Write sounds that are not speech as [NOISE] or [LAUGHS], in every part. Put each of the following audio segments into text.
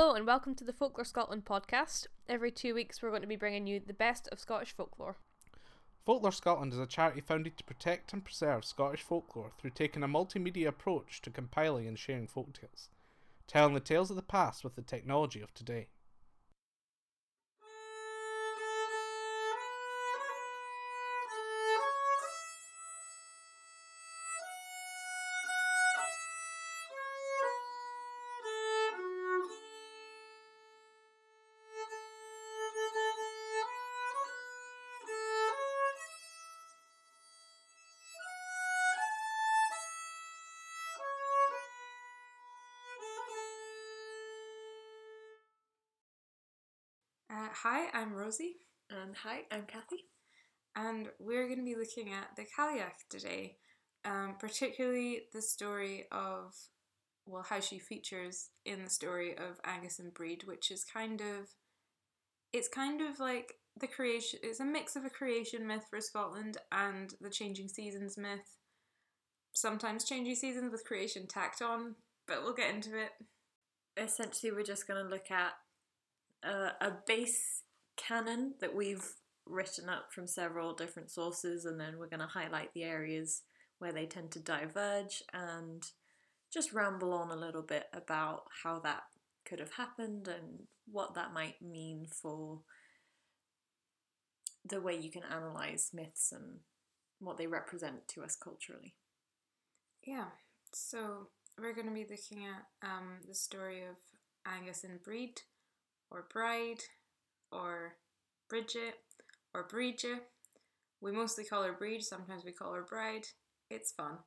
Hello and welcome to the Folklore Scotland podcast. Every two weeks, we're going to be bringing you the best of Scottish folklore. Folklore Scotland is a charity founded to protect and preserve Scottish folklore through taking a multimedia approach to compiling and sharing folktales, telling the tales of the past with the technology of today. Hi, I'm Kathy. and we're going to be looking at the Cailleach today, um, particularly the story of, well, how she features in the story of Angus and Breed, which is kind of, it's kind of like the creation, it's a mix of a creation myth for Scotland and the changing seasons myth. Sometimes changing seasons with creation tacked on, but we'll get into it. Essentially, we're just going to look at uh, a base canon that we've written up from several different sources, and then we're going to highlight the areas where they tend to diverge and just ramble on a little bit about how that could have happened and what that might mean for the way you can analyze myths and what they represent to us culturally. Yeah, so we're going to be looking at um, the story of Angus and Breed, or Bride, or Bridget, or Bridget. We mostly call her Breed, sometimes we call her Bride. It's fun.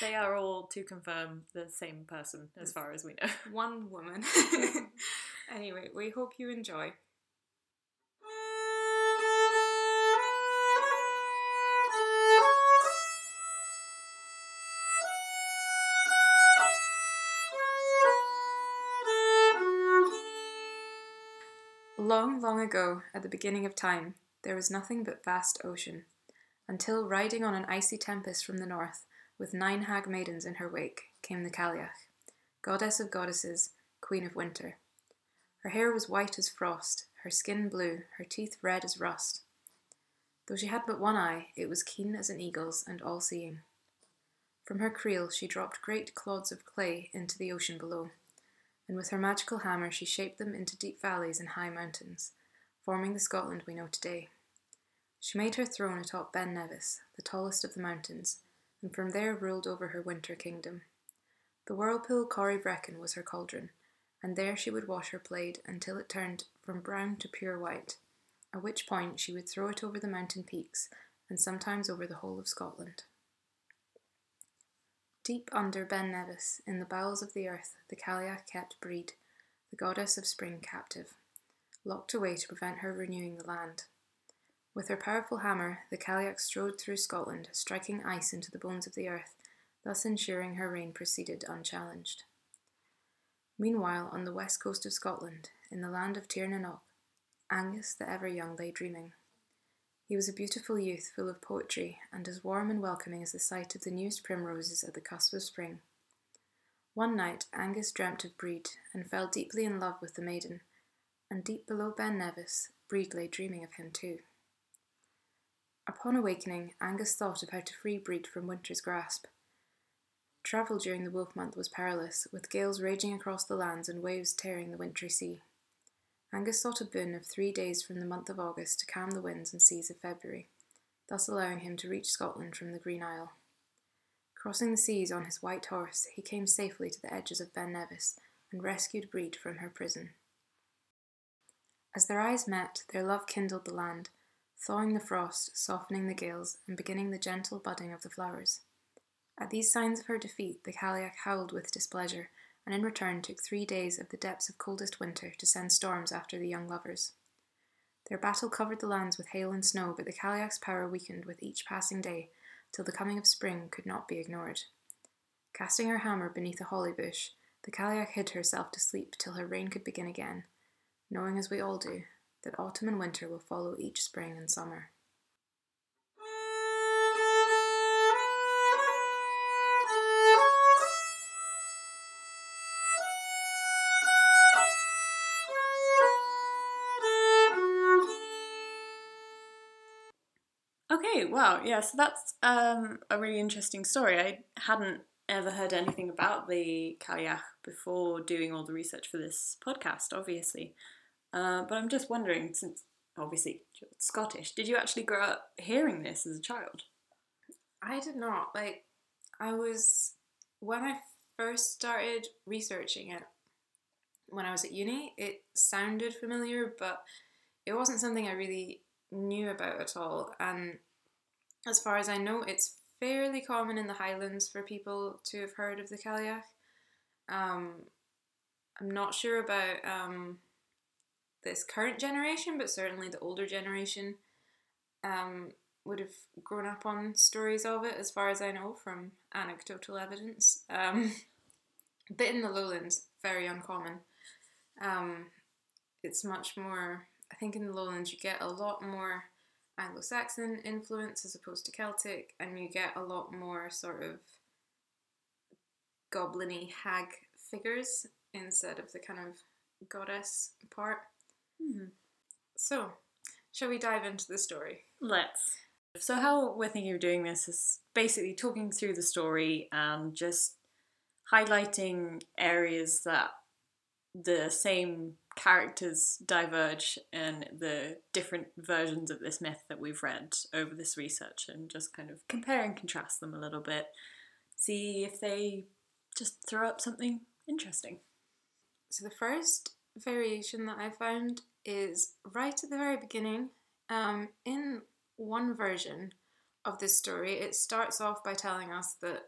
They are all, to confirm, the same person as far as we know. One woman. [LAUGHS] anyway, we hope you enjoy. Long, long ago, at the beginning of time, there was nothing but vast ocean, until riding on an icy tempest from the north, with nine hag maidens in her wake, came the Cailleach, goddess of goddesses, queen of winter. Her hair was white as frost, her skin blue, her teeth red as rust. Though she had but one eye, it was keen as an eagle's and all seeing. From her creel she dropped great clods of clay into the ocean below, and with her magical hammer she shaped them into deep valleys and high mountains, forming the Scotland we know today. She made her throne atop Ben Nevis, the tallest of the mountains, and from there ruled over her winter kingdom. The whirlpool Corryvreckan was her cauldron, and there she would wash her plaid until it turned from brown to pure white, at which point she would throw it over the mountain peaks and sometimes over the whole of Scotland. Deep under Ben Nevis, in the bowels of the earth, the Cailleach kept Breed, the goddess of spring, captive, locked away to prevent her renewing the land. With her powerful hammer, the Cailleach strode through Scotland, striking ice into the bones of the earth, thus ensuring her reign proceeded unchallenged. Meanwhile, on the west coast of Scotland, in the land of Tir na nOg, Angus the ever young lay dreaming. He was a beautiful youth full of poetry and as warm and welcoming as the sight of the newest primroses at the cusp of spring. One night, Angus dreamt of Breed and fell deeply in love with the maiden, and deep below Ben Nevis, Breed lay dreaming of him too. Upon awakening, Angus thought of how to free Breed from winter's grasp. Travel during the wolf month was perilous, with gales raging across the lands and waves tearing the wintry sea. Angus sought a boon of three days from the month of August to calm the winds and seas of February, thus allowing him to reach Scotland from the Green Isle. Crossing the seas on his white horse, he came safely to the edges of Ben Nevis and rescued Breed from her prison. As their eyes met, their love kindled the land, thawing the frost, softening the gales, and beginning the gentle budding of the flowers. At these signs of her defeat, the Cailleach howled with displeasure, and in return took three days of the depths of coldest winter to send storms after the young lovers. Their battle covered the lands with hail and snow, but the Cailleach's power weakened with each passing day, till the coming of spring could not be ignored. Casting her hammer beneath a holly bush, the Cailleach hid herself to sleep till her reign could begin again, knowing as we all do that autumn and winter will follow each spring and summer. Wow, yeah, so that's um, a really interesting story. I hadn't ever heard anything about the Cailleach before doing all the research for this podcast, obviously. Uh, but I'm just wondering, since obviously you're Scottish, did you actually grow up hearing this as a child? I did not. Like, I was, when I first started researching it, when I was at uni, it sounded familiar, but it wasn't something I really knew about at all. And as far as I know, it's fairly common in the Highlands for people to have heard of the Cailleach. Um, I'm not sure about um, this current generation, but certainly the older generation um, would have grown up on stories of it, as far as I know from anecdotal evidence. Um, [LAUGHS] but in the lowlands, very uncommon. Um, it's much more, I think in the lowlands, you get a lot more Anglo Saxon influence as opposed to Celtic, and you get a lot more sort of gobliny hag figures instead of the kind of goddess part. Hmm. So, shall we dive into the story? Let's. So, how we're thinking of doing this is basically talking through the story and just highlighting areas that the same characters diverge in the different versions of this myth that we've read over this research and just kind of compare and contrast them a little bit. See if they just throw up something interesting. So, the first variation that I found is right at the very beginning. Um, in one version of this story, it starts off by telling us that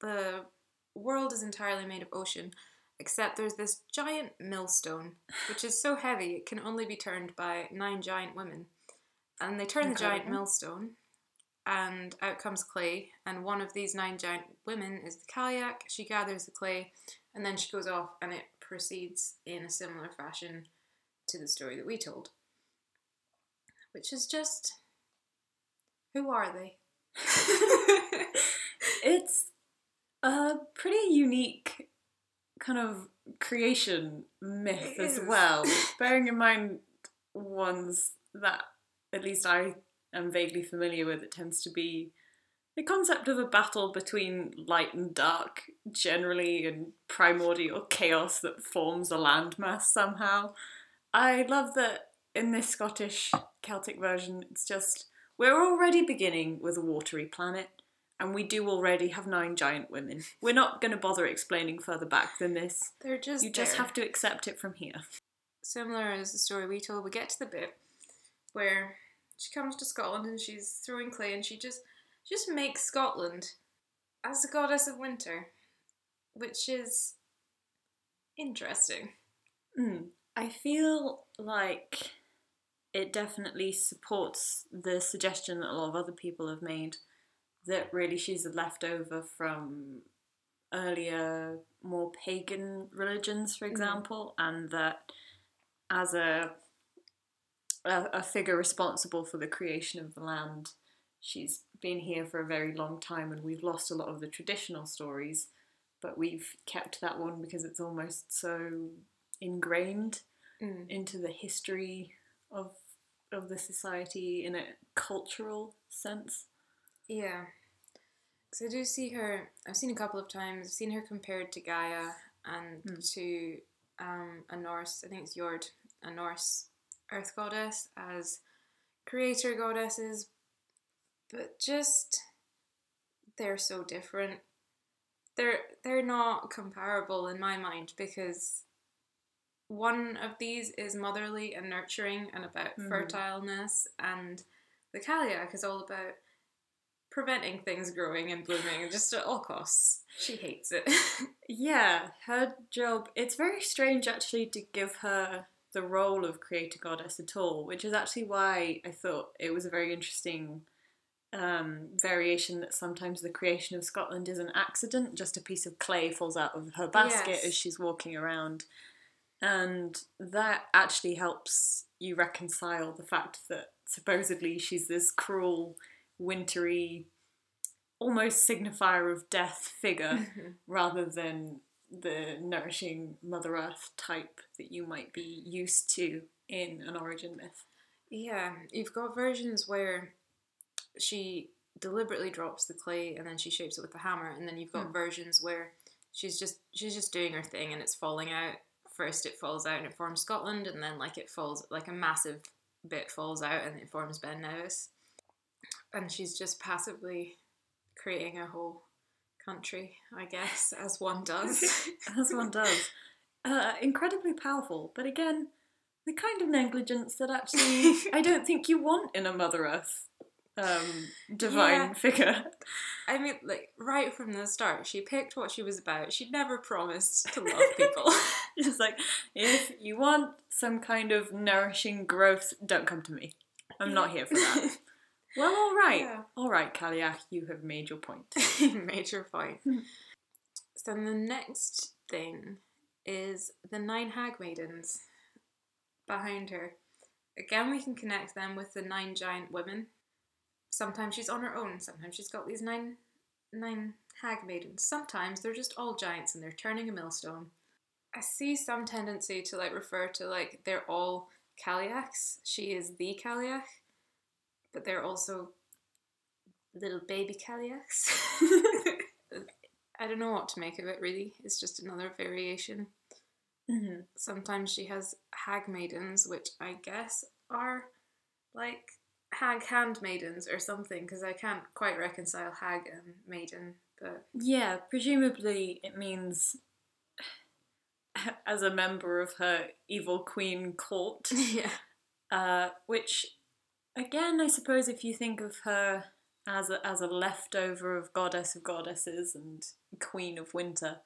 the world is entirely made of ocean, except there's this giant millstone, which is so heavy it can only be turned by nine giant women. And they turn the giant millstone, and out comes clay. And one of these nine giant women is the Cailleach. She gathers the clay, and then she goes off, and it proceeds in a similar fashion to the story that we told. Which is just. Who are they? [LAUGHS] it's a pretty unique kind of creation myth as well, [LAUGHS] bearing in mind ones that at least I am vaguely familiar with. It tends to be the concept of a battle between light and dark, generally, and primordial chaos that forms a landmass somehow. I love that in this Scottish Celtic version, it's just we're already beginning with a watery planet, and we do already have nine giant women. We're not going to bother explaining further back than this. They're just. You just there. have to accept it from here. similar as the story we told, we get to the bit where she comes to Scotland and she's throwing clay and she just just makes Scotland as the goddess of winter, which is interesting. Mm. I feel like it definitely supports the suggestion that a lot of other people have made that really she's a leftover from earlier, more pagan religions, for example, and that as a, a a figure responsible for the creation of the land, she's been here for a very long time, and we've lost a lot of the traditional stories, but we've kept that one because it's almost so ingrained Mm. into the history of of the society in a cultural sense. Yeah. Because I do see her, I've seen a couple of times, I've seen her compared to Gaia and Hmm. to um, a Norse, I think it's Jord, a Norse earth goddess as creator goddesses, but just they're so different. They're they're not comparable in my mind because one of these is motherly and nurturing and about Mhm. fertileness, and the Cailleach is all about preventing things growing and blooming just at all costs. She hates it. [LAUGHS] Yeah, her job. It's very strange actually to give her the role of creator goddess at all, which is actually why I thought it was a very interesting um, variation that sometimes the creation of Scotland is an accident. Just a piece of clay falls out of her basket Yes. as she's walking around. And that actually helps you reconcile the fact that supposedly she's this cruel, wintry, almost signifier of death figure [LAUGHS] rather than the nourishing Mother Earth type that you might be used to in an origin myth. Yeah, you've got versions where she deliberately drops the clay and then she shapes it with the hammer and then you've got Hmm. versions where she's just she's just doing her thing and it's falling out first it falls out and it forms scotland and then like it falls like a massive bit falls out and it forms ben nevis and she's just passively creating a whole country i guess [LAUGHS] as one does [LAUGHS] as one does. Uh, incredibly powerful, but again, the kind of negligence that actually [LAUGHS] I don't think you want in a Mother Earth um, divine Yeah. figure. I mean, like right from the start, she picked what she was about. She never promised to love people. Just like, if you want some kind of nourishing growth, don't come to me. I'm not here for that. Well, all right, Yeah. all right, Cailleach, you have made your point. [LAUGHS] Major point. Hmm. so then the next thing is the nine hag maidens behind her. Again, we can connect them with the nine giant women. Sometimes she's on her own. Sometimes she's got these nine nine hag maidens. Sometimes they're just all giants and they're turning a millstone. I see some tendency to like refer to like they're all Cailleachs. She is the Cailleach, but they're also little baby Cailleachs. [LAUGHS] I don't know what to make of it really. It's just another variation. Mm-hmm. Sometimes she has hag maidens, which I guess are like hag handmaidens or something, because I can't quite reconcile hag and maiden. But Yeah, presumably it means [LAUGHS] as a member of her evil queen court. [LAUGHS] yeah, Uh, which, again, I suppose if you think of her as a, as a leftover of goddess of goddesses and queen of winter,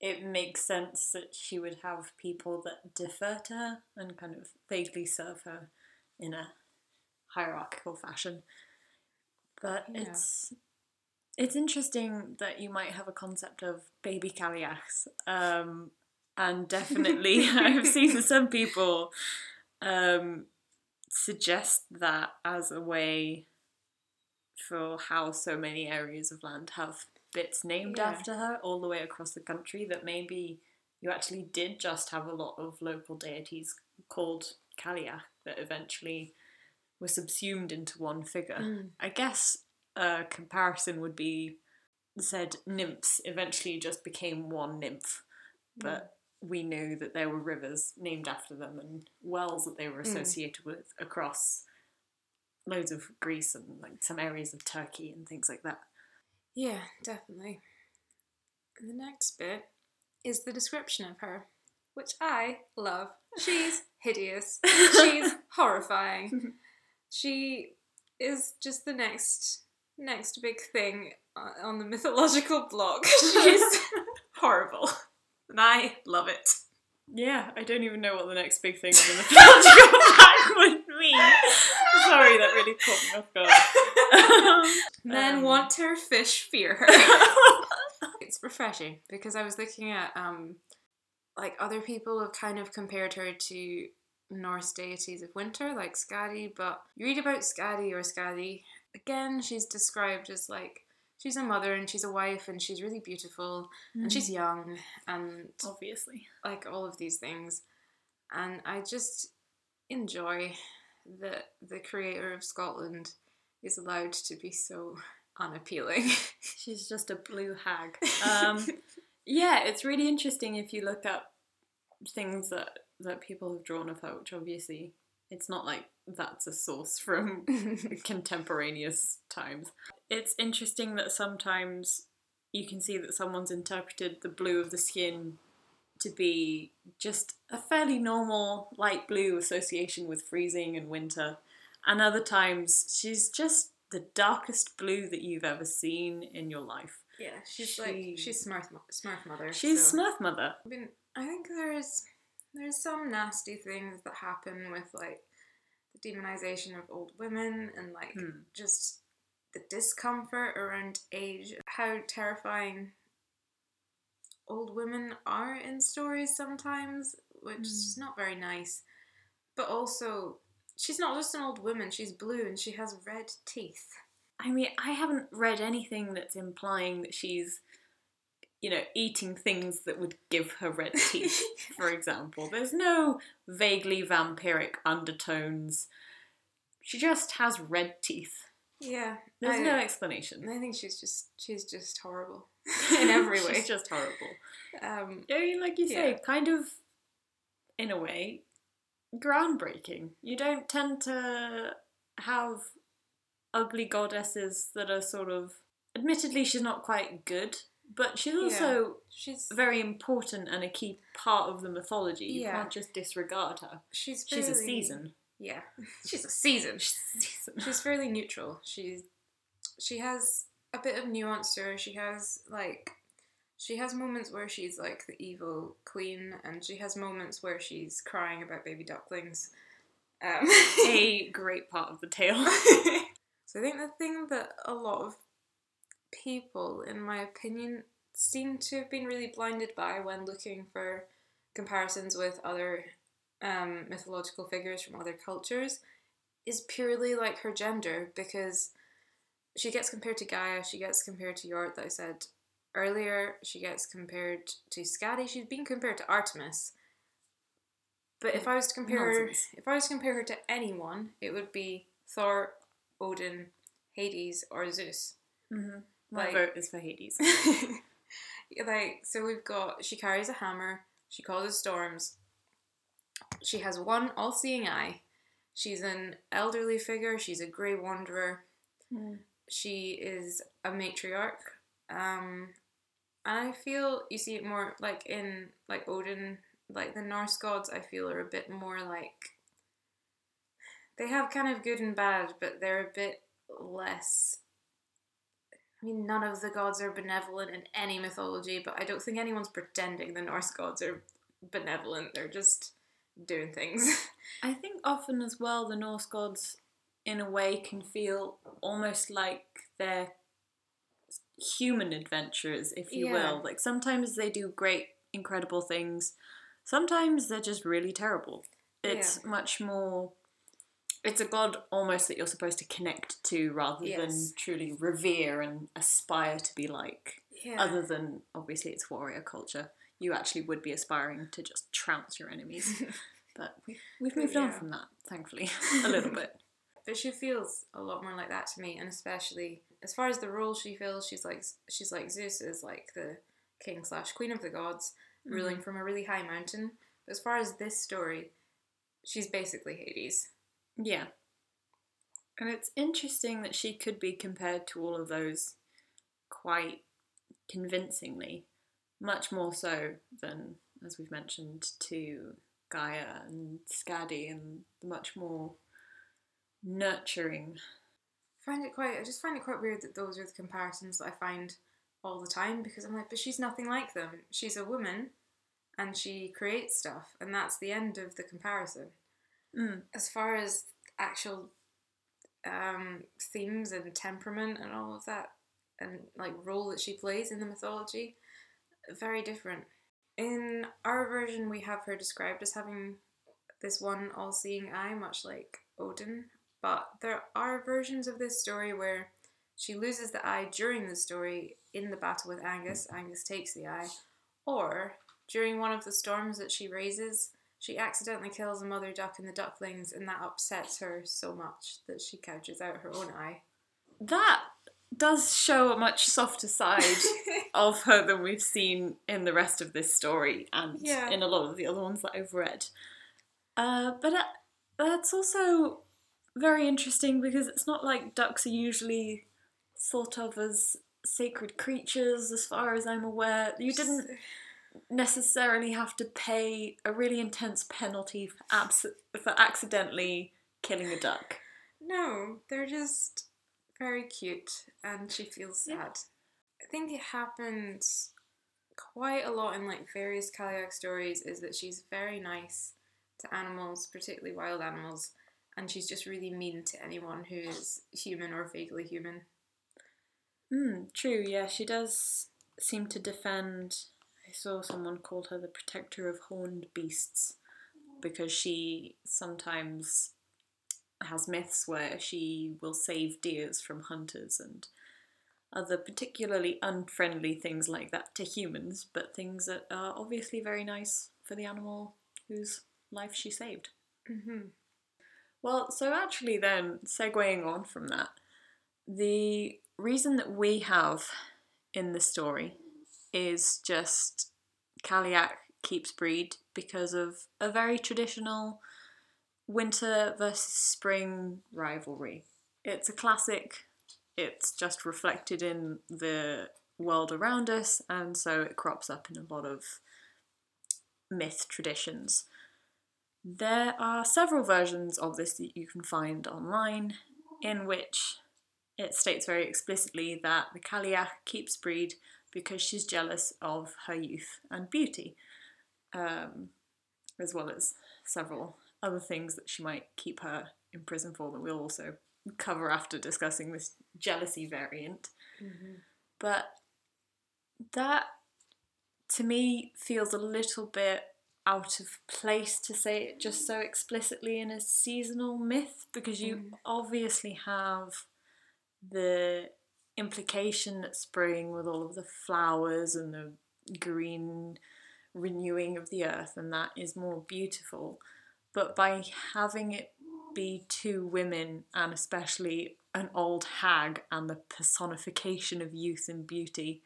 it makes sense that she would have people that defer to her and kind of vaguely serve her in a hierarchical fashion. But Yeah. it's it's interesting that you might have a concept of baby Cailleachs. Um, and definitely, [LAUGHS] I've seen some people um, suggest that as a way for how so many areas of land have bits named Yeah. after her all the way across the country that maybe you actually did just have a lot of local deities called Cailleach that eventually were subsumed into one figure. Mm. I guess a comparison would be said nymphs eventually just became one nymph, but we knew that there were rivers named after them and wells that they were Mm. associated with across loads of Greece and like some areas of Turkey and things like that. yeah, definitely. And the next bit is the description of her, which I love. She's [LAUGHS] hideous. [LAUGHS] She's horrifying. [LAUGHS] She is just the next next big thing on the mythological block. She's horrible, and I love it. Yeah, I don't even know what the next big thing on the mythological fact would mean. Sorry, that really caught me off guard. [LAUGHS] Men Um. want her, fish fear her. [LAUGHS] it's refreshing because I was looking at um, like other people have kind of compared her to Norse deities of winter, like Skadi. But you read about Skadi or Skadi again, she's described as like she's a mother and she's a wife and she's really beautiful and she's young and obviously. like all of these things and i just enjoy that the creator of scotland is allowed to be so unappealing [LAUGHS] She's just a blue hag. Um, [LAUGHS] yeah, it's really interesting if you look up things that that people have drawn of her, which obviously it's not like that's a source from [LAUGHS] contemporaneous times. It's interesting that sometimes you can see that someone's interpreted the blue of the skin to be just a fairly normal light blue association with freezing and winter. And other times she's just the darkest blue that you've ever seen in your life. yeah she's She- like she's smurf, smurf mother She's so- Smurf Mother. I mean, I think there's there's some nasty things that happen with like the demonization of old women and like Hmm. just the discomfort around age, how terrifying old women are in stories sometimes, which is hmm. not very nice. But also, she's not just an old woman; she's blue and she has red teeth. I mean, I haven't read anything that's implying that she's, you know, eating things that would give her red teeth, [LAUGHS] for example. There's no vaguely vampiric undertones. She just has red teeth. Yeah. There's I, no explanation. I think she's just she's just horrible [LAUGHS] [LAUGHS] in every way. She's just horrible. Um, I mean, like you say, Yeah. kind of, in a way, groundbreaking. You don't tend to have ugly goddesses that are sort of. Admittedly, she's not quite good, but she's also she's very important and a key part of the mythology. You Yeah. can't just disregard her. she's She's a season. Yeah, [LAUGHS] she's a season. She's a. She's fairly neutral. She's she has a bit of nuance to her. She has like she has moments where she's like the evil queen, and she has moments where she's crying about baby ducklings. Um, [LAUGHS] a great part of the tale. [LAUGHS] so I think the thing that a lot of people, in my opinion, seem to have been really blinded by when looking for comparisons with other um, mythological figures from other cultures is purely like her gender because she gets compared to Gaia, she gets compared to Jord that I said earlier, she gets compared to Skadi, she's been compared to Artemis. But if I was to compare her, if I was to compare her to anyone, it would be Thor, Odin, Hades, or Zeus. Mm-hmm. My Like- vote is for Hades. [LAUGHS] like so we've got she carries a hammer she causes storms she has one all-seeing eye. She's an elderly figure. She's a grey wanderer. Mm. she is a matriarch. Um and i feel you see it more like in like odin like the norse gods i feel are a bit more like they have kind of good and bad but they're a bit less. I mean, none of the gods are benevolent in any mythology, but I don't think anyone's pretending the Norse gods are benevolent. They're just doing things. [LAUGHS] I think often as well the Norse gods, in a way, can feel almost like they're human adventurers, if you Yeah. will. Like sometimes they do great, incredible things. Sometimes they're just really terrible. It's much more. It's a god almost that you're supposed to connect to rather Yes. than truly revere and aspire to be like. yeah. Other than obviously it's warrior culture, you actually would be aspiring to just trounce your enemies. [LAUGHS] But we've, we've moved on Yeah. from that, thankfully, [LAUGHS] a little bit. [LAUGHS] but she feels a lot more like that to me, and especially as far as the role she feels, she's like she's like Zeus is like the king slash queen of the gods, mm-hmm. ruling from a really high mountain. But as far as this story, she's basically Hades. Yeah. And it's interesting that she could be compared to all of those quite convincingly, much more so than, as we've mentioned, to Gaia and Skadi and the much more nurturing. find it quite I just find it quite weird that those are the comparisons that I find all the time because I'm like, but she's nothing like them. She's a woman and she creates stuff and that's the end of the comparison. Mm. As far as actual um, themes and temperament and all of that and like role that she plays in the mythology, very different. In our version we have her described as having this one all seeing eye, much like Odin, but there are versions of this story where she loses the eye during the story in the battle with Angus. Angus takes the eye, or during one of the storms that she raises, she accidentally kills a mother duck and the ducklings, and that upsets her so much that she gouges out her own eye. That does show a much softer side [LAUGHS] of her than we've seen in the rest of this story and Yeah. in a lot of the other ones that I've read. Uh, but uh, that's also very interesting because it's not like ducks are usually thought of as sacred creatures, as far as I'm aware. You didn't necessarily have to pay a really intense penalty for, abs- for accidentally killing a duck. No, they're just very cute, and she feels sad. Yeah. I think it happens quite a lot in like various Cailleach stories. Is that she's very nice to animals, particularly wild animals, and she's just really mean to anyone who is human or vaguely human. Mm, true, yeah, she does seem to defend. I saw someone called her the protector of horned beasts because she sometimes has myths where she will save deers from hunters and other particularly unfriendly things like that to humans, but things that are obviously very nice for the animal whose life she saved. Mm-hmm. Well, so actually, then, segueing on from that, The reason that we have in the story is just Cailleach keeps breed because of a very traditional winter versus spring rivalry. It's a classic, it's just reflected in the world around us, and so it crops up in a lot of myth traditions. There are several versions of this that you can find online in which it states very explicitly that the Cailleach keeps breed because she's jealous of her youth and beauty, um, as well as several other things that she might keep her in prison for that we'll also cover after discussing this jealousy variant. But that to me feels a little bit out of place to say it just so explicitly in a seasonal myth because you Mm. obviously have the implication that spring with all of the flowers and the green renewing of the earth and that is more beautiful but by having it be two women and especially an old hag and the personification of youth and beauty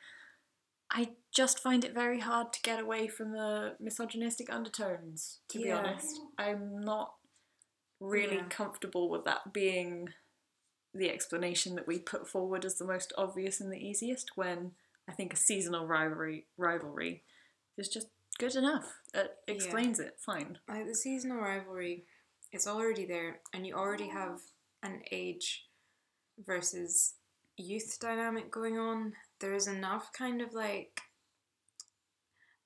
I just find it very hard to get away from the misogynistic undertones, to be honest. I'm not really Yeah. comfortable with that being the explanation that we put forward as the most obvious and the easiest when I think a seasonal rivalry rivalry is just good enough. It Yeah. explains it fine. like the seasonal rivalry it's already there and you already have an age versus youth dynamic going on there is enough kind of like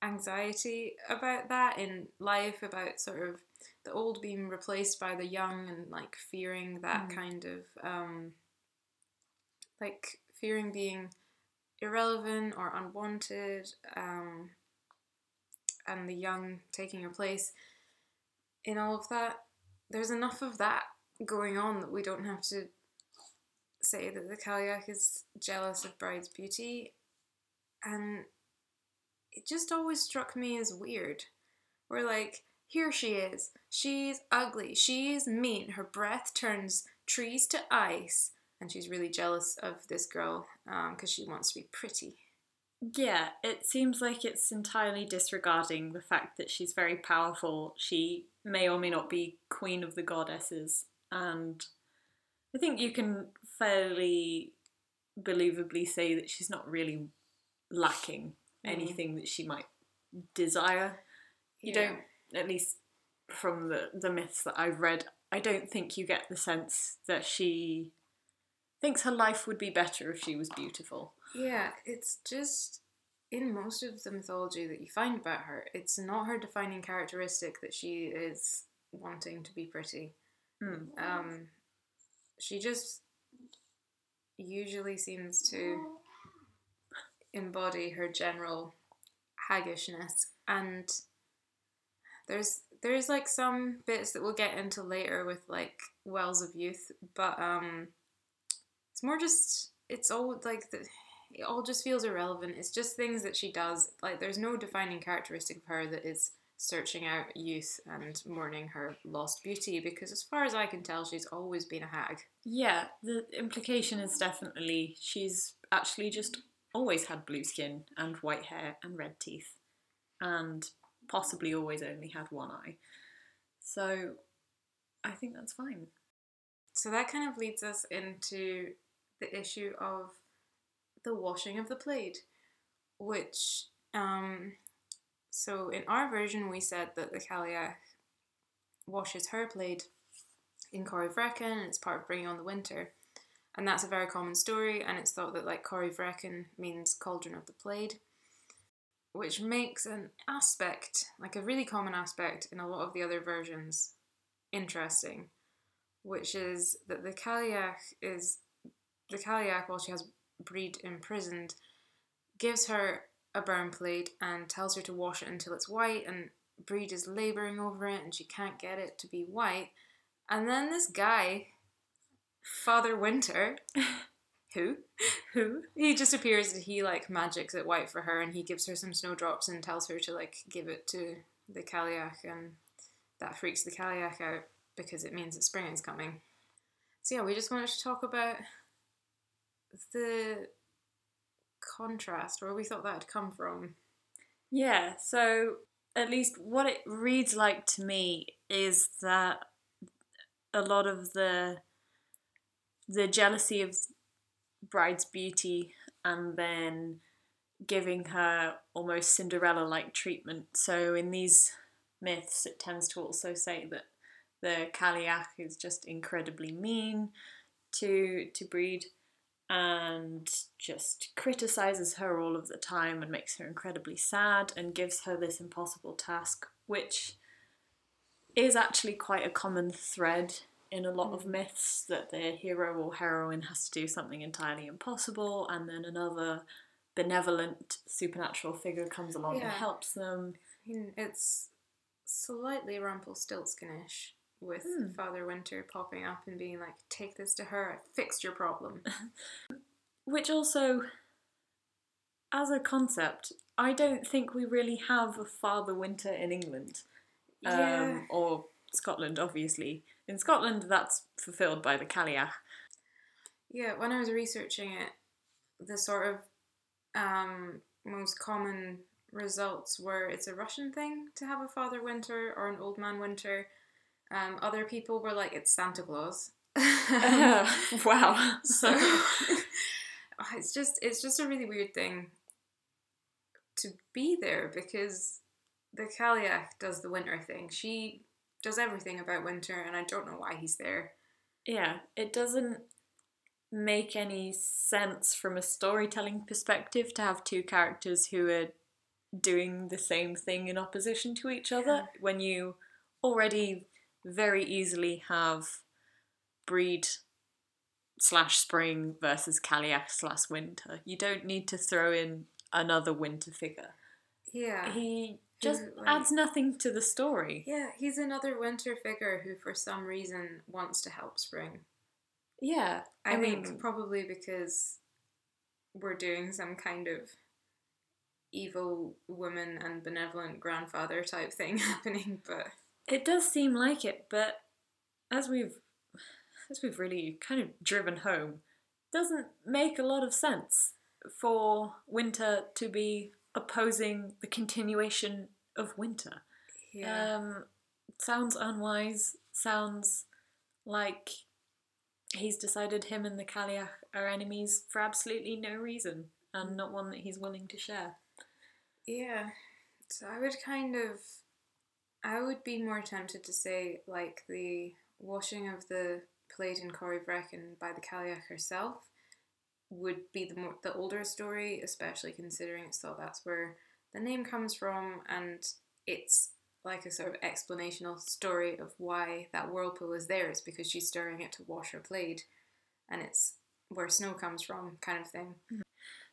anxiety about that in life about sort of the old being replaced by the young and like fearing that Mm. kind of um like fearing being irrelevant or unwanted um and the young taking your place in all of that there's enough of that going on that we don't have to say that the Cailleach is jealous of Bride's beauty. And it just always struck me as weird. We're like, here she is. She's ugly. She's mean. Her breath turns trees to ice. And she's really jealous of this girl um, because she wants to be pretty. Yeah, it seems like it's entirely disregarding the fact that she's very powerful. She may or may not be queen of the goddesses, and I think you can fairly believably say that she's not really lacking Mm. anything that she might desire. You Yeah. don't, at least from the, the myths that I've read, I don't think you get the sense that she thinks her life would be better if she was beautiful. Yeah, it's just in most of the mythology that you find about her, it's not her defining characteristic that she is wanting to be pretty. Hmm. Um, she just usually seems to embody her general haggishness, and there's there's like some bits that we'll get into later with like wells of youth, but um, it's more just it's all like the it all just feels irrelevant. It's just things that she does. Like there's no defining characteristic of her that is searching out youth and mourning her lost beauty because as far as I can tell she's always been a hag. Yeah, the implication is definitely she's actually just always had blue skin and white hair and red teeth, and possibly always only had one eye. So I think that's fine. So that kind of leads us into the issue of the washing of the plate, which um so in our version we said that the Cailleach washes her plate in Corryvreckan and it's part of bringing on the winter. And that's a very common story, and it's thought that like Corryvreckan means cauldron of the Plaid, which makes an aspect, like a really common aspect in a lot of the other versions, interesting, which is that the Cailleach is the Cailleach while she has Breed imprisoned, gives her a burn plate and tells her to wash it until it's white, and Breed is labouring over it and she can't get it to be white. And then this guy, Father Winter, [LAUGHS] who? Who? He just appears and he like magics it white for her and he gives her some snowdrops and tells her to like give it to the Cailleach and that freaks the Cailleach out because it means that spring is coming. So yeah, we just wanted to talk about the contrast, where we thought that had come from. Yeah, so at least what it reads like to me is that a lot of the the jealousy of bride's beauty and then giving her almost Cinderella like treatment. So in these myths it tends to also say that the Cailleach is just incredibly mean to to Breed and just criticizes her all of the time and makes her incredibly sad and gives her this impossible task, which is actually quite a common thread in a lot of mm. myths that the hero or heroine has to do something entirely impossible and then another benevolent supernatural figure comes along Yeah. and helps them. It's slightly Rumpelstiltskinish with Hmm. Father Winter popping up and being like, "Take this to her. I fixed your problem." [LAUGHS] Which also, as a concept, I don't think we really have a Father Winter in England. Um, Yeah. Or Scotland, obviously. In Scotland, that's fulfilled by the Cailleach. Yeah, when I was researching it, the sort of um, most common results were it's a Russian thing to have a Father Winter or an Old Man Winter. Um, other people were like, it's Santa Claus. [LAUGHS] wow. so [LAUGHS] [LAUGHS] it's just it's just a really weird thing to be there because the Cailleach does the winter thing. She does everything about winter, and I don't know why he's there. Yeah, it doesn't make any sense from a storytelling perspective to have two characters who are doing the same thing in opposition to each other Yeah. when you already very easily have breed slash spring versus Cailleach slash winter. You don't need to throw in another winter figure. Yeah, He just like- adds nothing to the story. yeah, he's another winter figure who, for some reason, wants to help Spring. Yeah, I, I, think mean, probably because we're doing some kind of evil woman and benevolent grandfather type thing [LAUGHS] happening, but It does seem like it, but as we've as we've really kind of driven home, doesn't make a lot of sense for winter to be opposing the continuation of winter. yeah. Um, sounds unwise. Sounds like he's decided him and the Cailleach are enemies for absolutely no reason, and not one that he's willing to share. Yeah. So I would kind of I would be more tempted to say like the washing of the plate in Corryvreckan by the Cailleach herself would be the more the older story, especially considering it's thought that's where the name comes from and it's like a sort of explanational story of why that whirlpool is there. It's because she's stirring it to wash her plate and it's where snow comes from, kind of thing.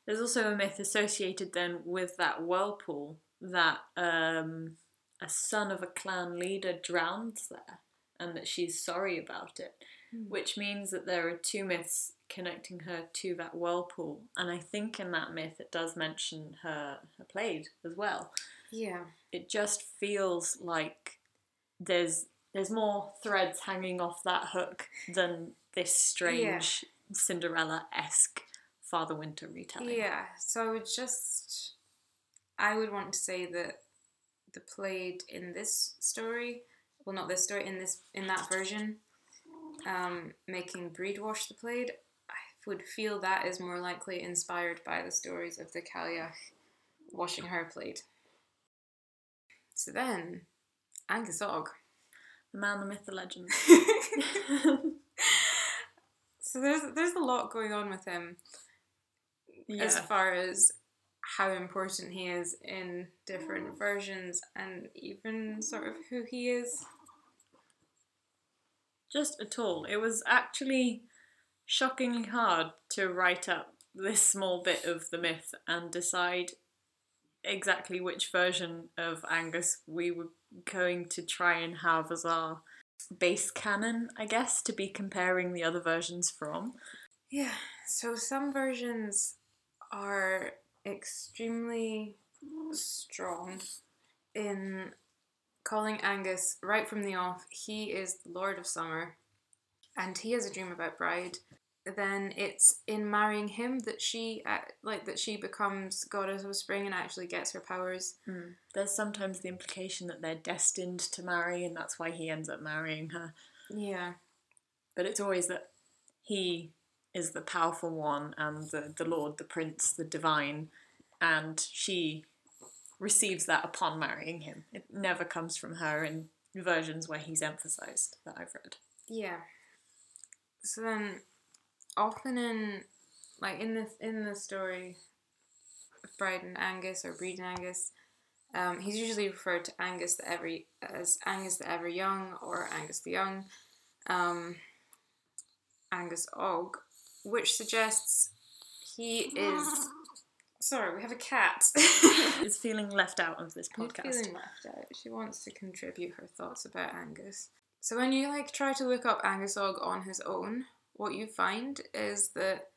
There's also a myth associated then with that whirlpool that um, a son of a clan leader drowns there and that she's sorry about it, Hmm. which means that there are two myths connecting her to that whirlpool. And I think in that myth it does mention her, her plaid as well. Yeah. It just feels like there's there's more threads hanging off that hook than this strange Cinderella esque Father Winter retelling. Yeah, so I would just, I would want to say that the plaid in this story, well, not this story, in this in that version, um, making Breed wash the plate, I would feel that is more likely inspired by the stories of the Cailleach washing her plate. So then, Angus Og. The man, the myth, the legend. [LAUGHS] [LAUGHS] so there's there's a lot going on with him. as far as how important he is in different mm. versions and even sort of who he is. Just at all. It was actually shockingly hard to write up this small bit of the myth and decide exactly which version of Angus we were going to try and have as our base canon, I guess, to be comparing the other versions from. Yeah, so some versions are extremely strong in calling Angus right from the off. He is the Lord of Summer and he has a dream about Bride then it's in marrying him that she uh, like that she becomes goddess of spring and actually gets her powers. Mm. There's sometimes the implication that they're destined to marry, and that's why he ends up marrying her. Yeah. But it's always that he is the powerful one and the, the Lord, the Prince, the Divine, and she receives that upon marrying him. It never comes from her in versions where he's emphasized that I've read. Yeah. So then, often in like in the in the story of Bride and Angus or Breed and Angus, um, he's usually referred to Angus the ever as Angus the ever young or Angus the young, um, Angus Og, which suggests he is. [LAUGHS] Sorry, we have a cat. [LAUGHS] Is feeling left out of this Who's podcast. feeling left out. She wants to contribute her thoughts about Angus. So when you like try to look up Angus Og on his own, what you find is that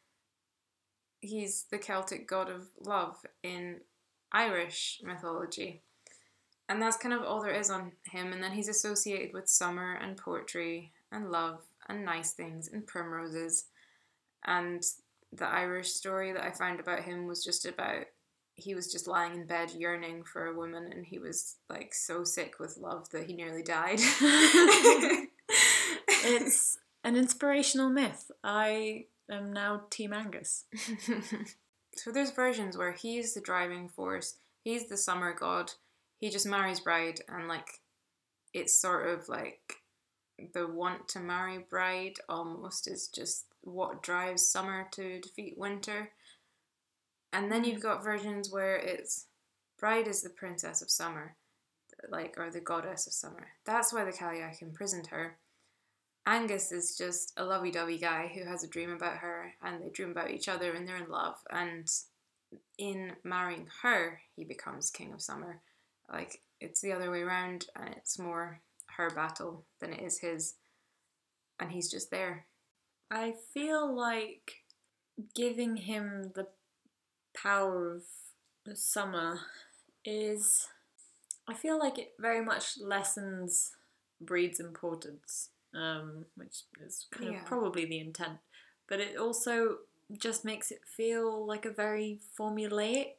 he's the Celtic god of love in Irish mythology. And that's kind of all there is on him. And then he's associated with summer and poetry and love and nice things and primroses. And the Irish story that I found about him was just about he was just lying in bed yearning for a woman and he was like so sick with love that he nearly died. [LAUGHS] It's [LAUGHS] an inspirational myth. I am now Team Angus. [LAUGHS] so there's versions where he's the driving force, he's the summer god, he just marries bride and like it's sort of like the want to marry bride almost is just what drives summer to defeat winter. And then you've got versions where it's bride is the princess of summer, like or the goddess of summer. That's why the Cailleach imprisoned her. Angus is just a lovey-dovey guy who has a dream about her, and they dream about each other, and they're in love. And in marrying her, he becomes king of summer. Like it's the other way around, and it's more her battle than it is his. And he's just there. I feel like giving him the power of the summer is. I feel like it very much lessens Breed's importance, um, which is kind Yeah. of probably the intent. But it also just makes it feel like a very formulaic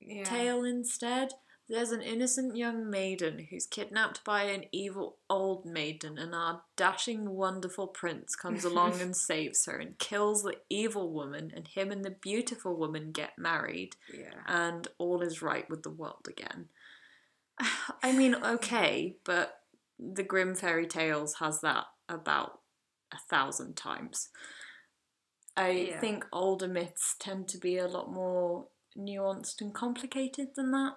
Yeah. tale instead. There's an innocent young maiden who's kidnapped by an evil old maiden, and our dashing, wonderful prince comes [LAUGHS] along and saves her and kills the evil woman, and him and the beautiful woman get married, Yeah. and all is right with the world again. [SIGHS] I mean, okay, but the Grimm fairy tales has that about a thousand times. I Yeah. think older myths tend to be a lot more nuanced and complicated than that.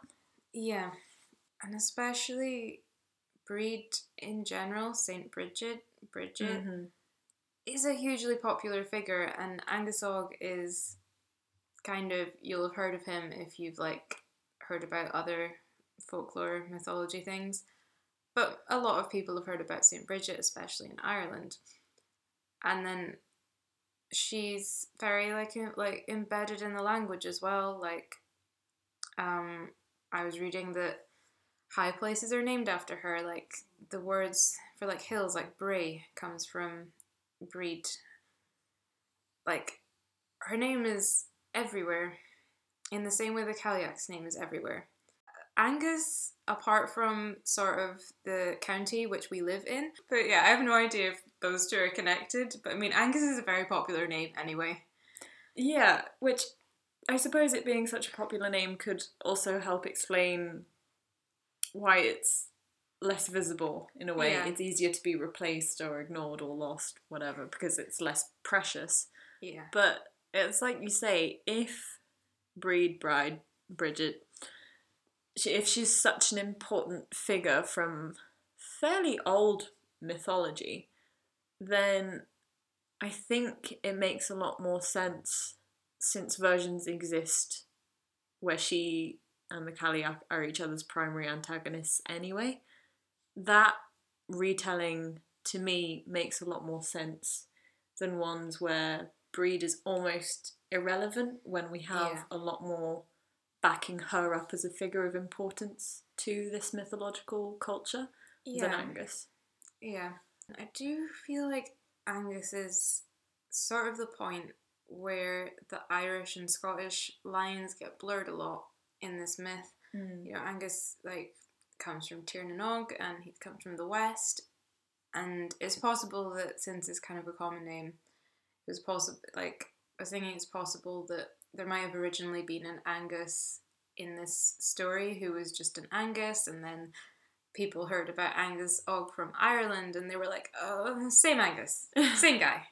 Yeah. And especially Breed in general, Saint Bridget, Bridget Mhm. is a hugely popular figure, and Angus Og is kind of you'll have heard of him if you've like heard about other folklore mythology things. But a lot of people have heard about Saint Bridget, especially in Ireland. And then she's very like like embedded in the language as well. Like, um, I was reading that high places are named after her. Like the words for like hills, like Bray, comes from breed. Like her name is everywhere, in the same way the Cailleach's name is everywhere. Angus, apart from sort of the county which we live in, but yeah, I have no idea if those two are connected. But I mean, Angus is a very popular name anyway. Yeah, which I suppose it being such a popular name could also help explain why it's less visible in a way. Yeah. It's easier to be replaced or ignored or lost, whatever, because it's less precious. Yeah. But it's like you say, if Breed Bride Bridget, she, if she's such an important figure from fairly old mythology, then I think it makes a lot more sense since versions exist where she and the Cailleach are each other's primary antagonists anyway. That retelling to me makes a lot more sense than ones where Breed is almost irrelevant when we have Yeah. a lot more backing her up as a figure of importance to this mythological culture than Angus. Yeah. I do feel like Angus is sort of the point where the Irish and Scottish lines get blurred a lot in this myth. Mm. You know, Angus like comes from Tir na nOg and he comes from the west, and it's possible that since it's kind of a common name, it was possible. Like I was thinking, it's possible that there might have originally been an Angus in this story who was just an Angus, and then people heard about Angus Og from Ireland, and they were like, "Oh, same Angus, [LAUGHS] same guy.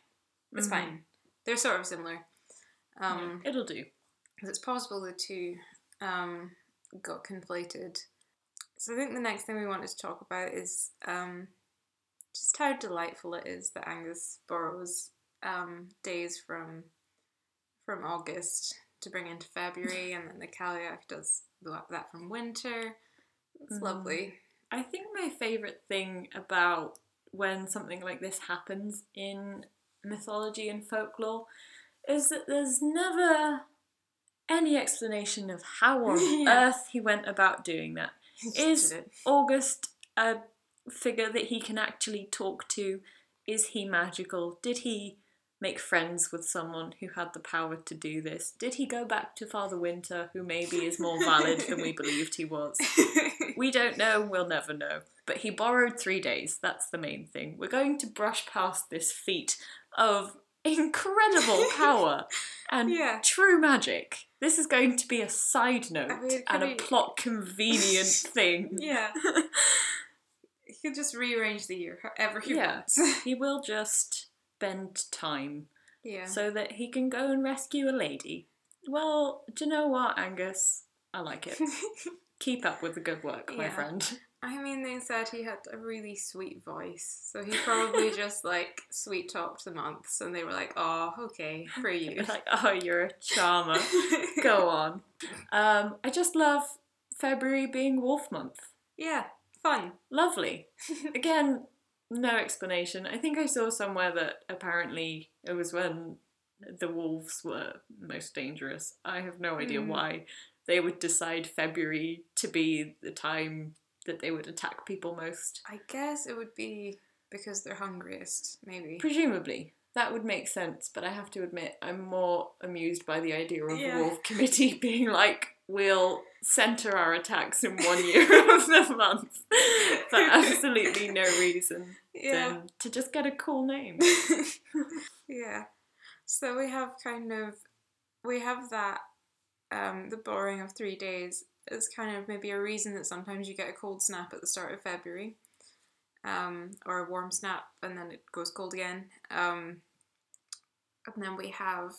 It's Mhm. fine. They're sort of similar." Um, Yeah, it'll do. because it's possible the two um, got conflated. So I think the next thing we wanted to talk about is um, just how delightful it is that Angus borrows um, days from from August to bring into February, [LAUGHS] and then the Cailleach does tha- that from winter. It's Mhm. lovely. I think my favourite thing about when something like this happens in mythology and folklore is that there's never any explanation of how on [LAUGHS] Yeah. earth he went about doing that. Is. August a figure that he can actually talk to? Is he magical? Did he make friends with someone who had the power to do this? Did he go back to Father Winter, who maybe is more valid than we [LAUGHS] believed he was? [LAUGHS] We don't know, we'll never know. But he borrowed three days, that's the main thing. We're going to brush past this feat of [LAUGHS] incredible [LAUGHS] power and Yeah. true magic. This is going to be a side note mean, and could a plot convenient [LAUGHS] thing. yeah. He could just rearrange the year however he Yeah. wants. He will just bend time yeah. so that he can go and rescue a lady. Well, do you know what, Angus? I like it. Keep up with the good work, my Yeah. friend. I mean, they said he had a really sweet voice, so he probably [LAUGHS] just like sweet talked the months, and they were like, "Oh, okay, for [LAUGHS] you." Like, oh, you're a charmer. Go [LAUGHS] on. Um, I just love February being Wolf Month. yeah, fun. Lovely. Again, no explanation. I think I saw somewhere that apparently it was when the wolves were most dangerous. I have no idea Mm. why they would decide February to be the time that they would attack people most. I guess it would be because they're hungriest, maybe. Presumably. That would make sense, but I have to admit, I'm more amused by the idea of Yeah. wolf [LAUGHS] committee [LAUGHS] being like, we'll centre our attacks in one [LAUGHS] year of the month for absolutely no reason Yeah. to just get a cool name. yeah. So we have kind of we have that um the borrowing of three days is kind of maybe a reason that sometimes you get a cold snap at the start of February. Um, or a warm snap and then it goes cold again. Um, and then we have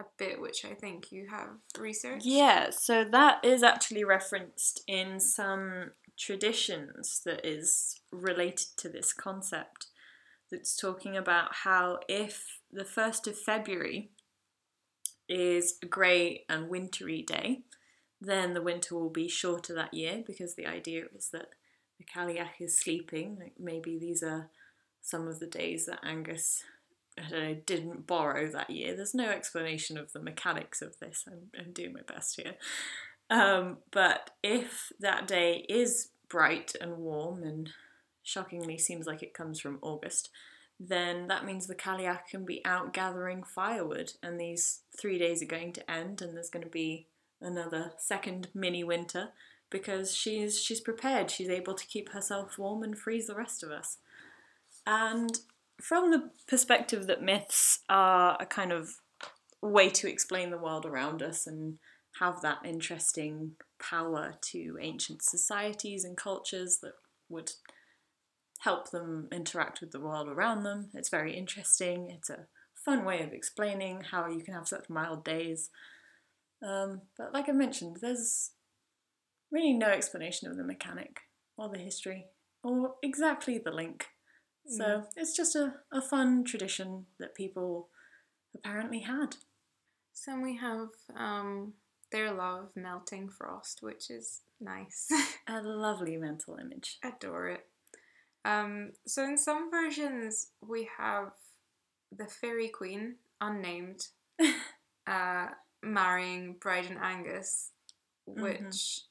a bit which I think you have researched. Yeah, so that is actually referenced in some traditions that is related to this concept. That's talking about how if the 1st of February is a grey and wintry day, then the winter will be shorter that year because the idea is that the Cailleach is sleeping. Like maybe these are some of the days that Angus I don't know, didn't borrow that year. There's no explanation of the mechanics of this. I'm, I'm doing my best here. Um, but if that day is bright and warm and shockingly seems like it comes from August, then that means the Cailleach can be out gathering firewood and these three days are going to end and there's going to be another second mini winter because she's she's prepared. She's able to keep herself warm and freeze the rest of us. And from the perspective that myths are a kind of way to explain the world around us and have that interesting power to ancient societies and cultures that would help them interact with the world around them. It's very interesting. It's a fun way of explaining how you can have such mild days. Um, but like I mentioned, there's really no explanation of the mechanic or the history or exactly the link. So Mm. it's just a, a fun tradition that people apparently had. So we have um their love melting frost, which is nice. [LAUGHS] A lovely mental image. Adore it. Um, so in some versions we have the fairy queen, unnamed, [LAUGHS] uh, marrying Bride and Angus, which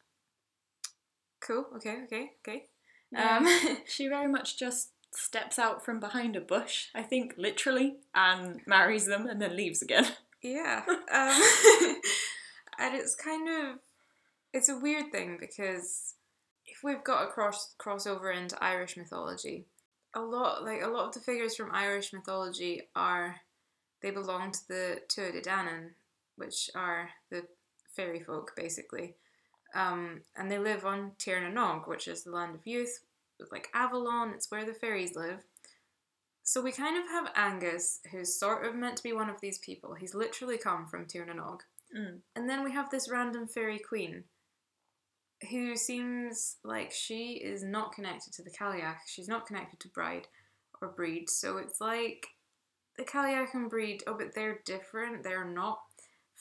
cool. Okay, okay, okay. Um, [LAUGHS] she very much just steps out from behind a bush, I think, literally, and marries them and then leaves again. Yeah. [LAUGHS] Um, [LAUGHS] and it's kind of it's a weird thing because if we've got a cross crossover into Irish mythology, a lot like a lot of the figures from Irish mythology are they belong to the Tuatha De Danann, which are the fairy folk basically. Um, and they live on Tir na nOg, which is the land of youth, with like Avalon, it's where the fairies live. So we kind of have Angus, who's sort of meant to be one of these people. He's literally come from Tir na nOg. Mm. And then we have this random fairy queen who seems like she is not connected to the Cailleach. She's not connected to Bride or Breed. So it's like the Cailleach and Breed, oh, but they're different. They're not.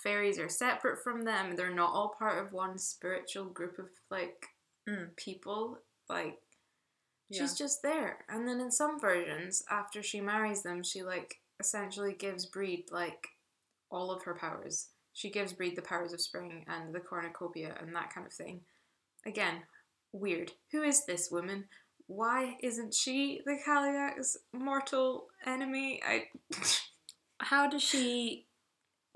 Fairies are separate from them. They're not all part of one spiritual group of like Mm. people. Like Yeah. she's just there. And then in some versions, after she marries them, she like essentially gives Breed like all of her powers. She gives Breed the powers of spring and the cornucopia and that kind of thing. Again, weird. Who is this woman? Why isn't she the Cailleach's mortal enemy? I How does she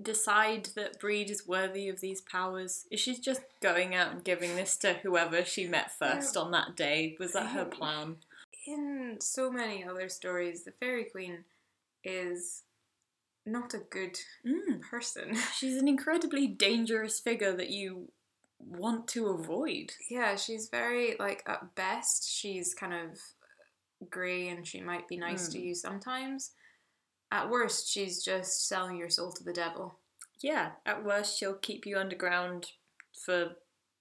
decide that Breed is worthy of these powers? Is she just going out and giving this to whoever she met first on that day? Was that her plan? in so many other stories, the Fairy Queen is not a good Mm. person. [LAUGHS] She's an incredibly dangerous figure that you want to avoid. Yeah, she's very like at best she's kind of grey and she might be nice to Hmm. you sometimes. At worst, she's just selling your soul to the devil. Yeah, at worst, she'll keep you underground for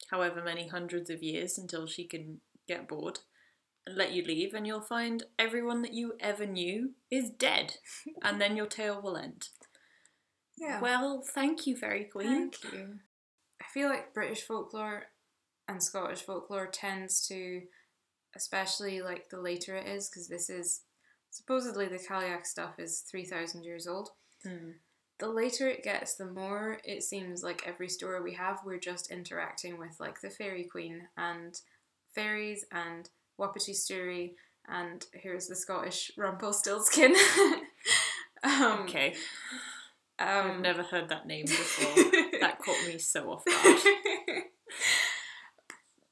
however many hundreds of years until she can get bored and let you leave, and you'll find everyone that you ever knew is dead, [LAUGHS] and then your tale will end. Yeah. Well, thank you, Fairy Queen. Thank you. I feel like British folklore and Scottish folklore tends to, especially like the later it is, because this is supposedly the Cailleach stuff is 3,000 years old. Hmm. The later it gets, the more it seems like every story we have, we're just interacting with like the fairy queen and fairies and Whuppity Stoorie and here's the Scottish Rumpelstiltskin. [LAUGHS] um, Okay, um, I've never heard that name [LAUGHS] before. that caught me so off guard.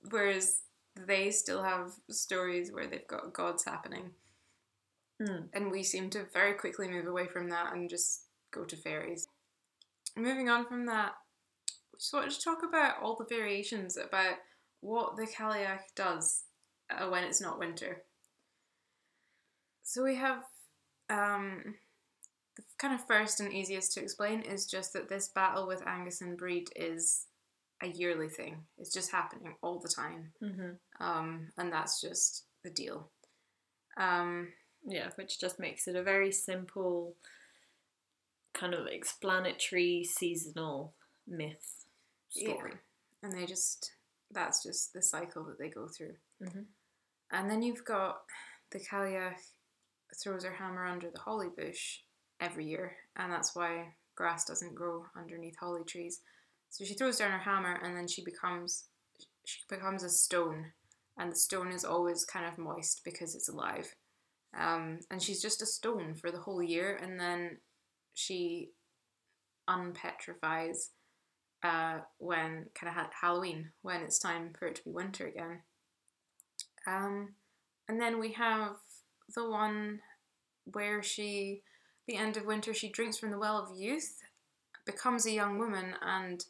Whereas they still have stories where they've got gods happening. Hmm. And we seem to very quickly move away from that and just go to fairies. Moving on from that, we just wanted to talk about all the variations about what the Cailleach does uh, when it's not winter. So we have um, the kind of first and easiest to explain is just that this battle with Angus and Breed is a yearly thing. It's just happening all the time, hmm um, and that's just the deal. Um, Yeah, which just makes it a very simple, kind of explanatory seasonal myth story. and they just that's just the cycle that they go through. Mhm. And then you've got the Cailleach throws her hammer under the holly bush every year, and that's why grass doesn't grow underneath holly trees. So she throws down her hammer, and then she becomes she becomes a stone, and the stone is always kind of moist because it's alive. Um, and she's just a stone for the whole year, and then she unpetrifies uh, when kind of ha- Halloween, when it's time for it to be winter again. Um, and then we have the one where she, the end of winter, she drinks from the well of youth, becomes a young woman, and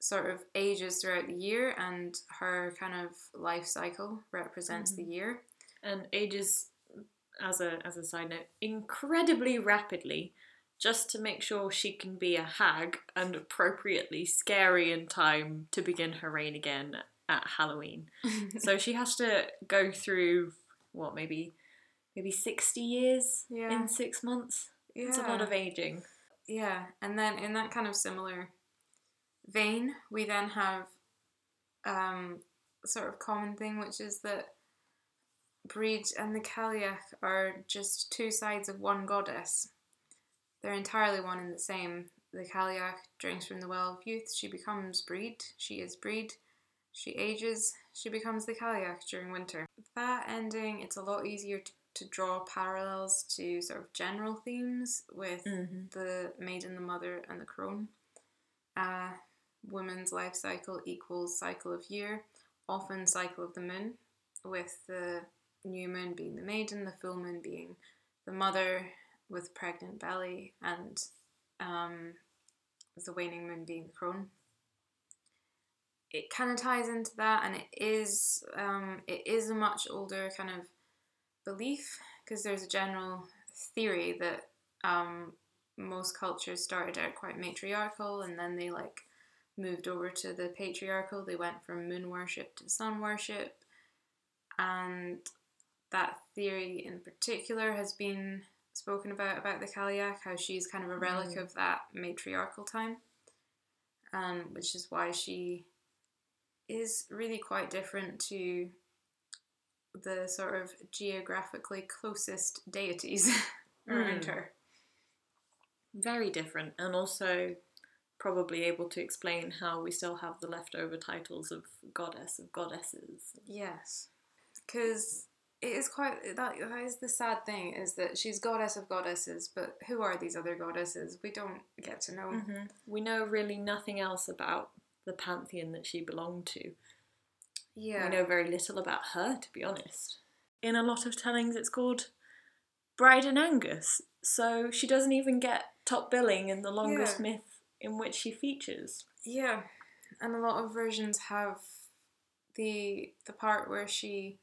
sort of ages throughout the year, and her kind of life cycle represents the year. and ages as a as a side note incredibly rapidly just to make sure she can be a hag and appropriately scary in time to begin her reign again at Halloween. [LAUGHS] so she has to go through what maybe maybe 60 years Yeah. in 6 months. It's a lot of aging. Yeah, and then in that kind of similar vein, we then have um, sort of common thing, which is that Breed and the Cailleach are just two sides of one goddess. They're entirely one and the same. The Cailleach drinks from the well of youth, she becomes Breed, she is Breed, she ages, she becomes the Cailleach during winter. With That ending, it's a lot easier to to draw parallels to sort of general themes with Mm-hmm. the maiden, the mother, and the crone. Uh, woman's life cycle equals cycle of year, often cycle of the moon, with the new moon being the maiden, the full moon being the mother with pregnant belly, and um, the waning moon being the crone. It kind of ties into that, and it is um, it is a much older kind of belief because there's a general theory that um, most cultures started out quite matriarchal, and then they like moved over to the patriarchal. They went from moon worship to sun worship, and that theory in particular has been spoken about about the Cailleach, how she's kind of a relic Mm. of that matriarchal time, um, which is why she is really quite different to the sort of geographically closest deities [LAUGHS] around Mm. her. Very different, and also probably able to explain how we still have the leftover titles of goddess of goddesses. Yes, because it is quite that. That is the sad thing is that she's goddess of goddesses, but who are these other goddesses? We don't get to know. Mm-hmm. We know really nothing else about the pantheon that she belonged to. Yeah, We know very little about her, to be honest. In a lot of tellings, it's called Bride and Angus, so she doesn't even get top billing in the longest Yeah. myth in which she features. Yeah, and a lot of versions have the the part where she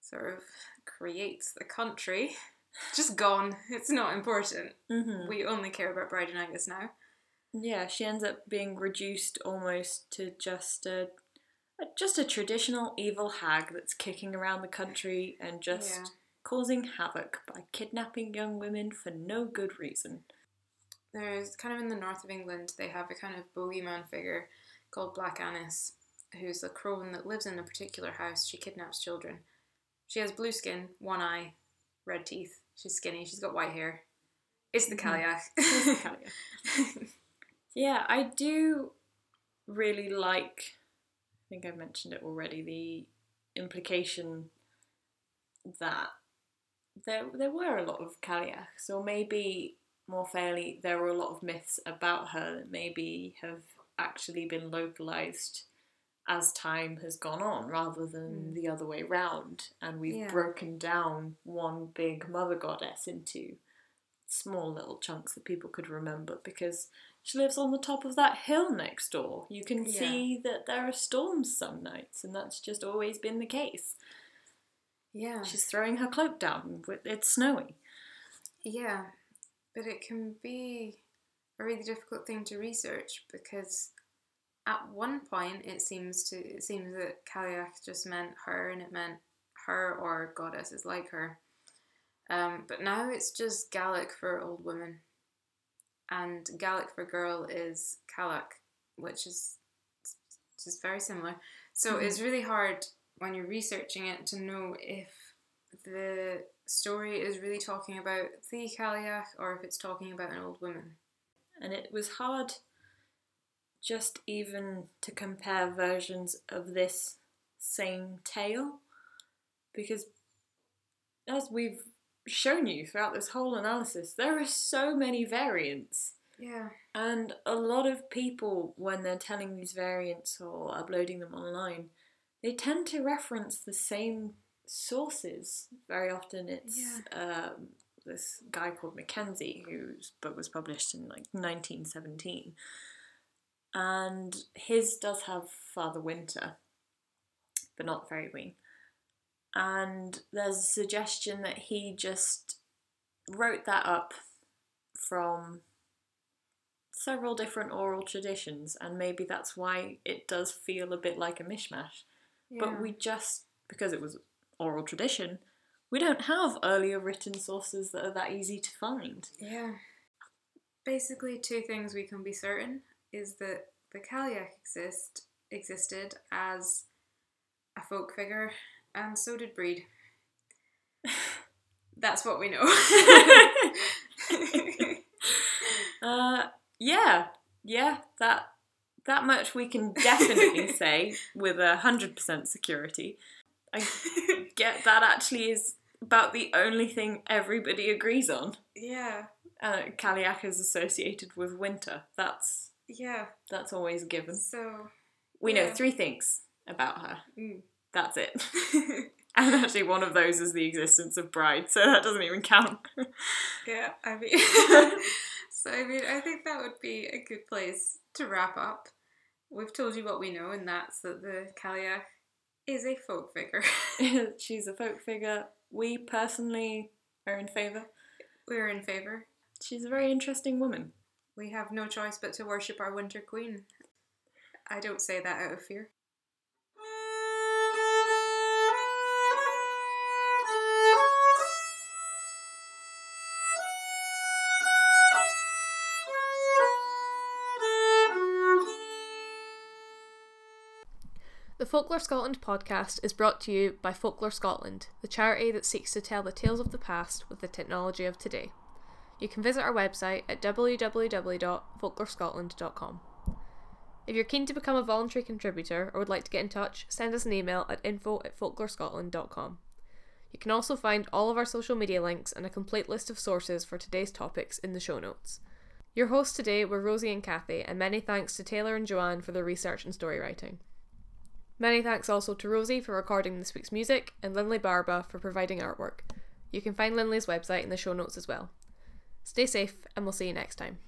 sort of creates the country [LAUGHS] just gone. It's not important. Mm-hmm. We only care about Bride and Angus now. Yeah, she ends up being reduced almost to just a, just a traditional evil hag that's kicking around the country and just Yeah. causing havoc by kidnapping young women for no good reason. There's kind of in the north of England, they have a kind of bogeyman figure called Black Annis, who's a crone that lives in a particular house. She kidnaps children. She has blue skin, one eye, red teeth. She's skinny. She's got white hair. It's the Mhm. [LAUGHS] [LAUGHS] Yeah, I do really like. I think I've mentioned it already. The implication that there there were a lot of Cailleachs, or maybe more fairly, there were a lot of myths about her that maybe have actually been localized as time has gone on, rather than Mm. the other way round, and we've Yeah. broken down one big mother goddess into small little chunks that people could remember because she lives on the top of that hill next door. You can Yeah. see that there are storms some nights, and that's just always been the case. yeah. She's throwing her cloak down. It's snowy. Yeah, but it can be a really difficult thing to research because at one point it seems to it seems that Cailleach just meant her and it meant her or goddesses like her. Um, but now it's just Gaelic for old woman. and Gaelic for girl is caileag, which is just very similar. So Mhm. it's really hard when you're researching it to know if the story is really talking about the Cailleach or if it's talking about an old woman. And it was hard just even to compare versions of this same tale because as we've shown you throughout this whole analysis, there are so many variants. Yeah. And a lot of people, when they're telling these variants or uploading them online, they tend to reference the same sources. Very often it's um, this guy called Mackenzie, whose book was published in like 1917. And his does have Father Winter, but not Fairy Queen. And there's a suggestion that he just wrote that up from several different oral traditions, and maybe that's why it does feel a bit like a mishmash. But we just, because it was oral tradition, we don't have earlier written sources that are that easy to find. Yeah. Basically, two things we can be certain is that the Cailleach exist existed as a folk figure, and so did Breed. [LAUGHS] That's what we know. [LAUGHS] Uh, yeah, yeah, that that much we can definitely [LAUGHS] say with a hundred percent security. I get that actually is about the only thing everybody agrees on. Yeah, Uh, Cailleach is associated with winter. That's yeah. that's always a given. So, We know three things about her. mm. That's it. [LAUGHS] [LAUGHS] and actually, one of those is the existence of Bride, so that doesn't even count. [LAUGHS] yeah, I mean, so I mean, I think that would be a good place to wrap up. We've told you what we know, and that's that the Cailleach is a folk figure. She's a folk figure. We personally are in favour. We're in favour. She's a very interesting woman. We have no choice but to worship our Winter Queen. I don't say that out of fear. The Folklore Scotland podcast is brought to you by Folklore Scotland, the charity that seeks to tell the tales of the past with the technology of today. You can visit our website at www.folklorescotland.com. If you're keen to become a voluntary contributor or would like to get in touch, send us an email at info at folklorescotland.com. You can also find all of our social media links and a complete list of sources for today's topics in the show notes. Your hosts today were Rosie and Kathy, and many thanks to Taylor and Joanne for their research and story writing. Many thanks also to Rosie for recording this week's music and Linley Barba for providing artwork. You can find Linley's website in the show notes as well. Stay safe, and we'll see you next time.